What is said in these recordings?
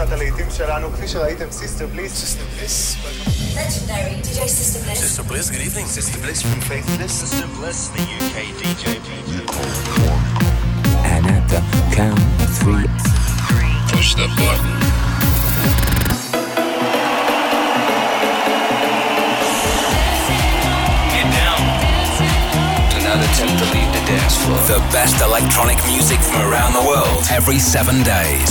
גרסת הלהיטים שלנו, כפי שראיתם, סיסטר בליס. סיסטר בליס. Legendary DJ Sister Bliss. Sister Bliss, good evening. Sister Bliss from Faithless. Sister Bliss, the UK DJ. And at the count of three, push the button. Get down. Another attempt to leave the dance floor. The best electronic music from around the world every seven days.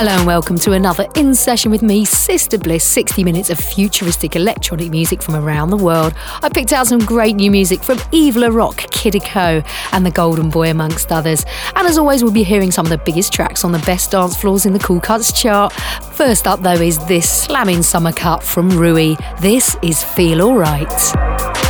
Hello and welcome to another In Session with me, Sister Bliss, 60 minutes of futuristic electronic music from around the world. I picked out some great new music from Eve LaRock, Kideko, and The Golden Boy, amongst others. And as always, we'll be hearing some of the biggest tracks on the best dance floors in the Cool Cuts chart. First up, though, is this slamming summer cut from Rui. This is Feel Alright.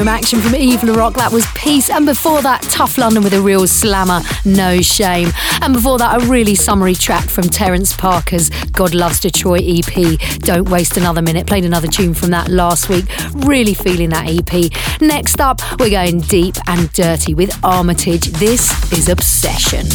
Room action from Eve Larock. That was Peace. And before that, Tough London with a real slammer, No Shame. And before that, a really summery track from Terence Parker's God Loves Detroit EP, Don't Waste Another Minute. Played another tune from that last week. Really feeling that EP. Next up, we're going deep and dirty with Armitage. This is Obsession.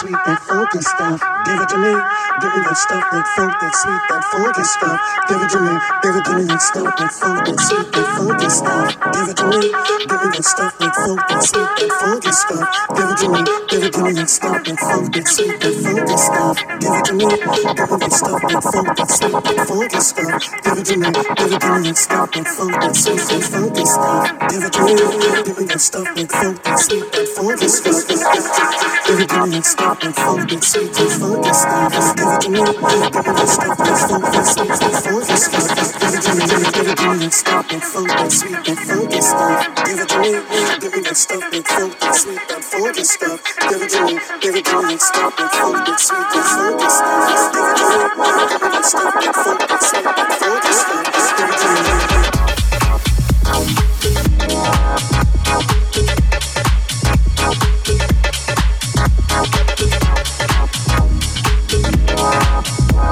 Sweet, that funky stuff. Give it to me. Give me that stuff, that funk, that sweet, that funky stuff. Give it to me. Give it to me that stuff, that funk, that sweet, that funky stuff. Give it to me. Give me that stuff, that funk, that sweet, that funky stuff. Give it to me. Give it to me that stuff, that funk, that sweet, that funky stuff. Give it to me. Give me that stuff, that funk, that sweet, that funky stuff. Give it to me. Give it to me that stuff, that funk, that sweet, that funky stuff. Give it to me. Give me that stuff, that funk, that sweet, that funky stuff. Give it to me that stuff, that funk, that sweet,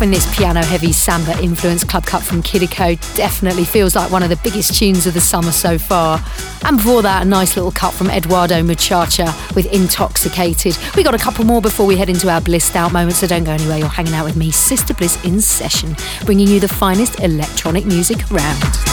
Loving this piano heavy samba influence club cut from Kideko definitely feels like one of the biggest tunes of the summer so far. And before that, a nice little cut from Eduardo Muchacha with Intoxicated. We got a couple more before we head into our blissed out moment, so don't go anywhere. You're hanging out with me, Sister Bliss in session, bringing you the finest electronic music around.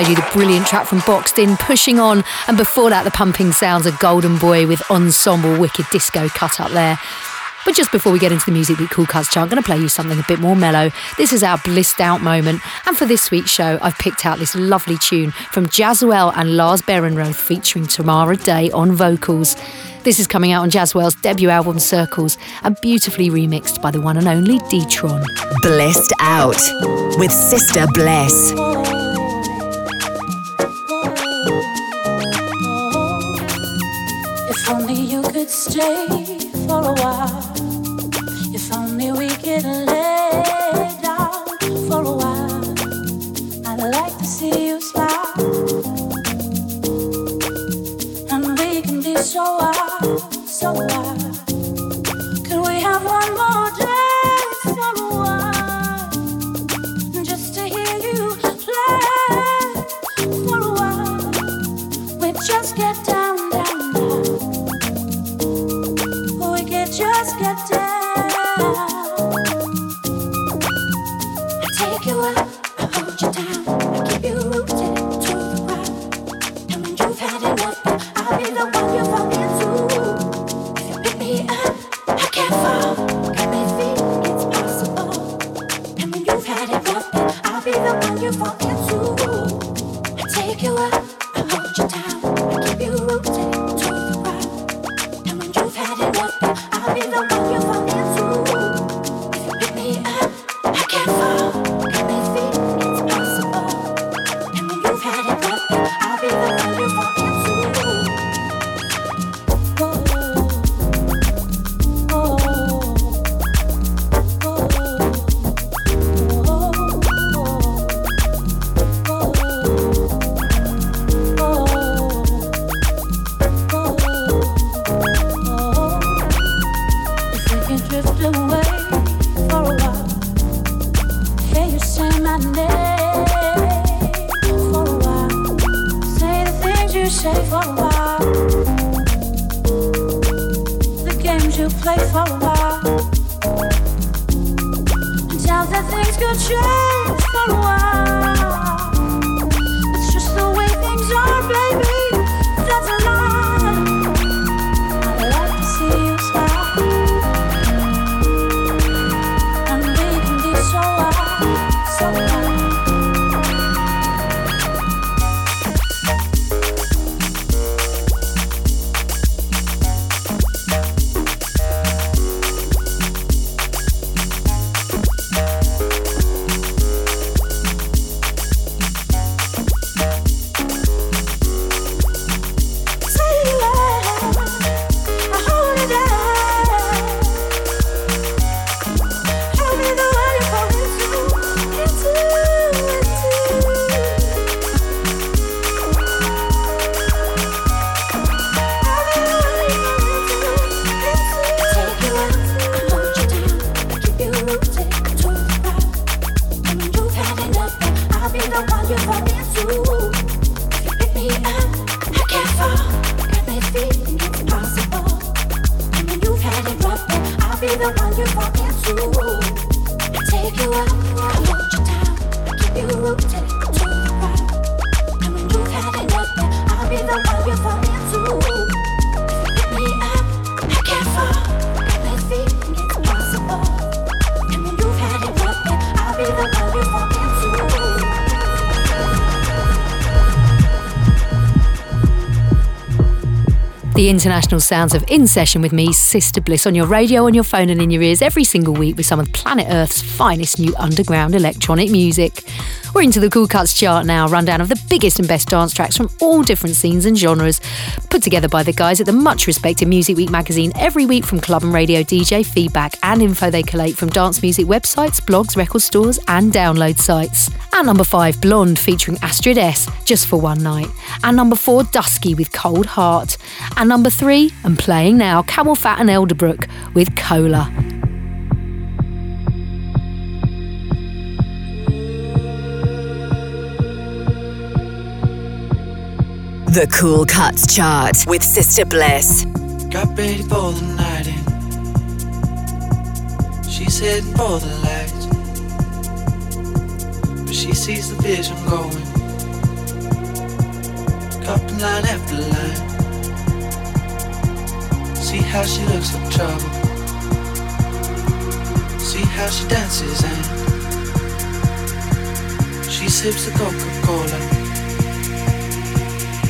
Played you the brilliant track from Boxed In, Pushing On, and before that, the pumping sounds of Golden Boy with Ensemble Wicked Disco cut up there. But just before we get into the Music Week Cool Cuts chart, I'm going to play you something a bit more mellow. This is our blissed out moment. And for this week's show, I've picked out this lovely tune from Jazwell and Lars Behrenroth featuring Tamara Day on vocals. This is coming out on Jazwell's debut album Circles and beautifully remixed by the one and only Detron. Blissed Out with Sister Bliss. Stay for a while. If only we could lay down for a while. I'd like to see you smile. And we can be so wild, so wild. The international sounds of In Session with me, Sister Bliss, on your radio, on your phone, and in your ears every single week with some of planet Earth's finest new underground electronic music. We're into the Cool Cuts chart now, rundown of the biggest and best dance tracks from all different scenes and genres, put together by the guys at the much respected Music Week magazine every week from club and radio DJ feedback and info they collate from dance music websites, blogs, record stores, and download sites. At number five, Blonde featuring Astrid S, Just for One Night. And number four, Dusky with Cold Heart. And number three, and playing now, CamelPhat and Elderbrook with Cola. The Cool Cuts chart with Sister Bliss. Got ready for the night in. She's heading for the lights. But she sees the vision going. Dropping line after line. See how she looks like trouble. See how she dances and she sips the Coca-Cola.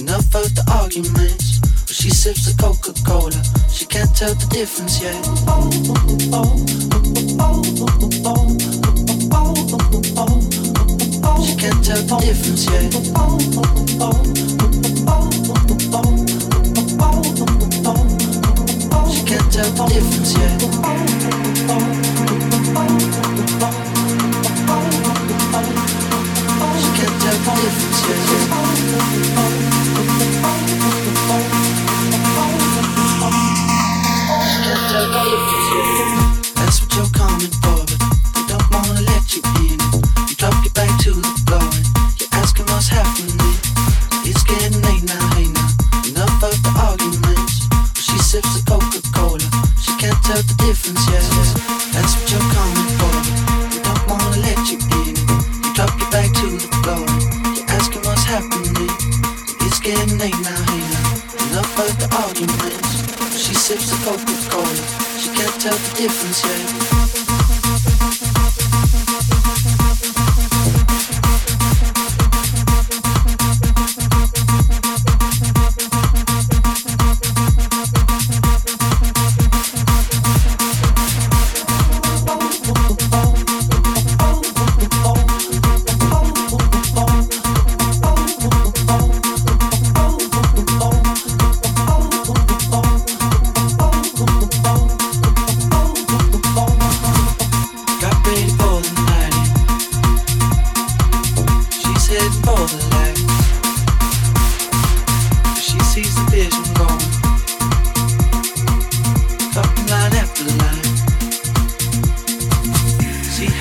Enough of the arguments. But she sips the Coca-Cola. She can't tell the difference yet. She can't tell the difference yet. She can't tell the difference yet. She can't tell the difference yet. Can't tell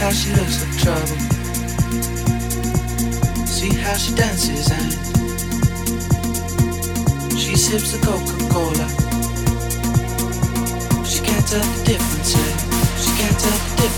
how she looks like trouble. See how she dances and she sips the Coca-Cola. She can't tell the difference. She can't tell the difference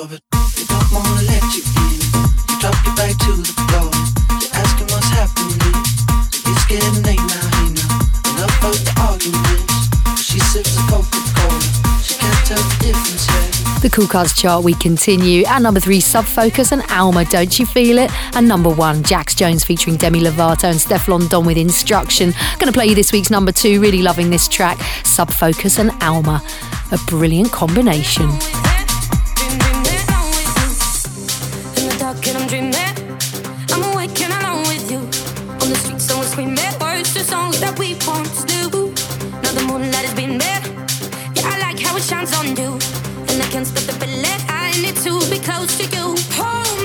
Cool chart, we continue. At number three, Sub Focus and Alma, Don't You Feel It? And number one, Jax Jones featuring Demi Lovato and Stefflon Don with Instruction. Gonna play you this week's number two, really loving this track, Sub Focus and Alma. A brilliant combination. On you. I can't stop the feeling. I need to be close to you. Hold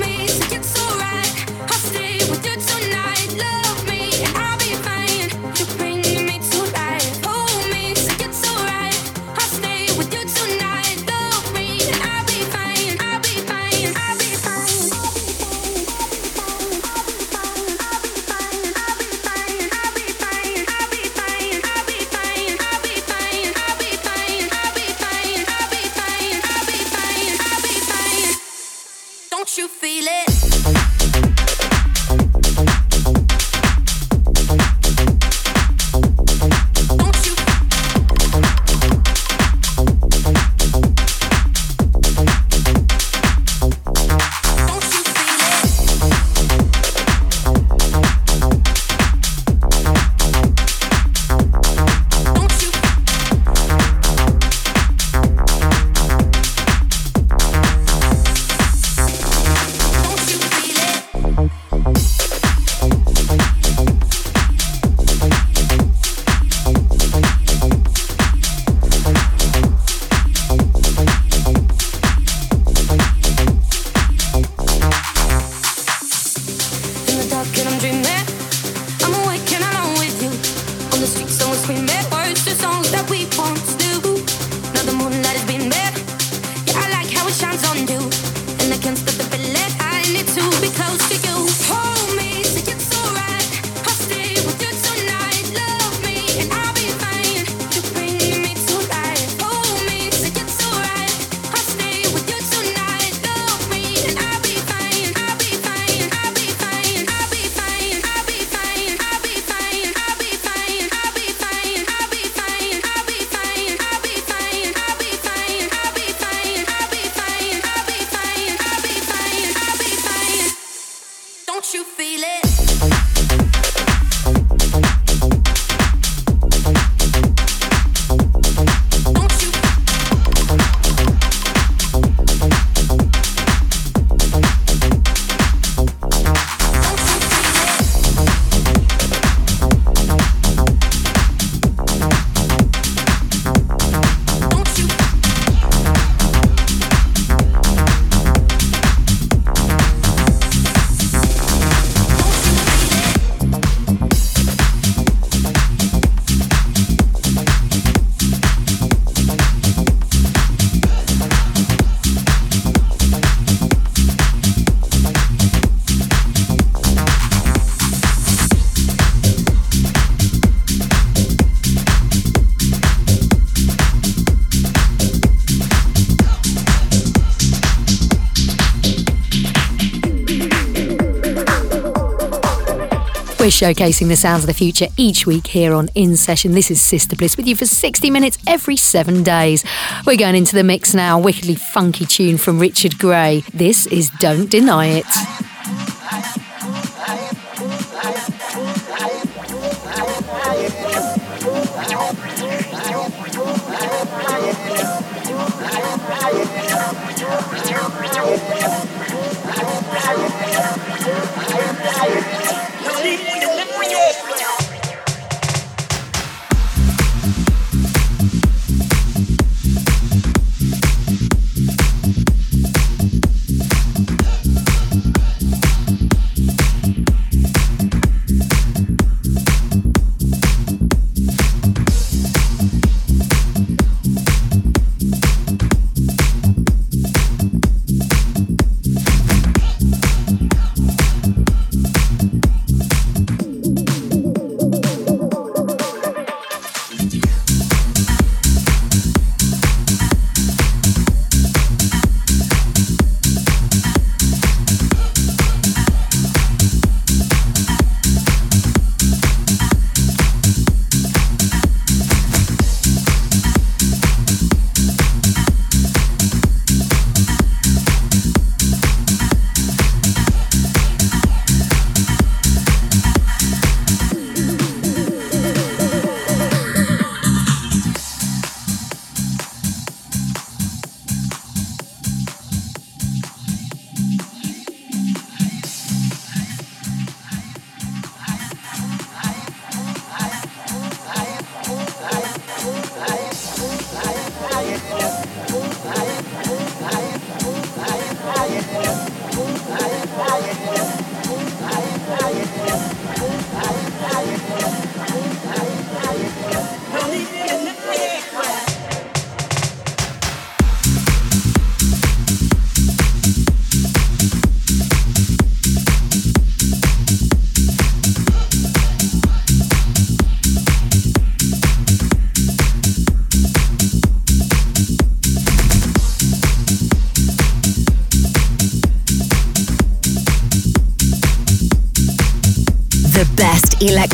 showcasing the sounds of the future each week here on In Session. This is Sister Bliss with you for 60 minutes every seven days. We're going into the mix now. Wickedly funky tune from Richard Gray. This is Don't Deny It.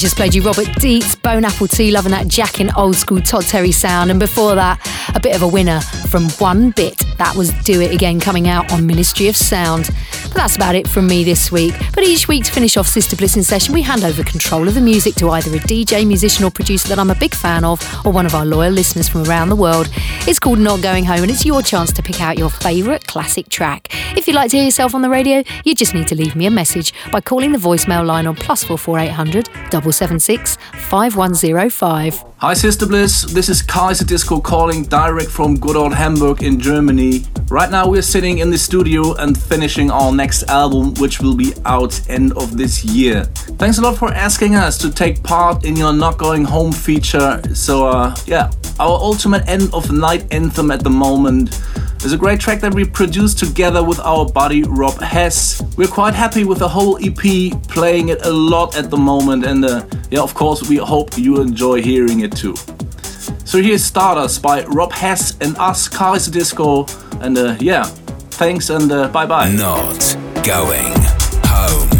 Just played you Robert Dietz, Bone Apple Tea, loving that jacking old school Todd Terry sound. And before that, a bit of a winner from One Bit. That was Do It Again coming out on Ministry of Sound. But that's about it from me this week. But each week to finish off Sister Bliss in session, we hand over control of the music to either a DJ, musician, or producer that I'm a big fan of, or one of our loyal listeners from around the world. It's called Not Going Home, and it's your chance to pick out your favourite classic track. If you'd like to hear yourself on the radio, you just need to leave me a message by calling the voicemail line on plus four four eight hundred double seven six five one zero five. Hi, Sister Bliss. This is Kaiserdisco calling direct from good old Hamburg in Germany. Right now, we're sitting in the studio and finishing our next album, which will be out end of this year. Thanks a lot for asking us to take part in your Not Going Home feature. So, uh, yeah, our ultimate end of night anthem at the moment is a great track that we produced together with our buddy Rob Hess. We're quite happy with the whole EP, playing it a lot at the moment, and uh, yeah, of course, we hope you enjoy hearing it too. So here's Stardust by Rob Hess and us, Kaiserdisco, and uh, yeah, thanks and uh, bye bye. Not going home.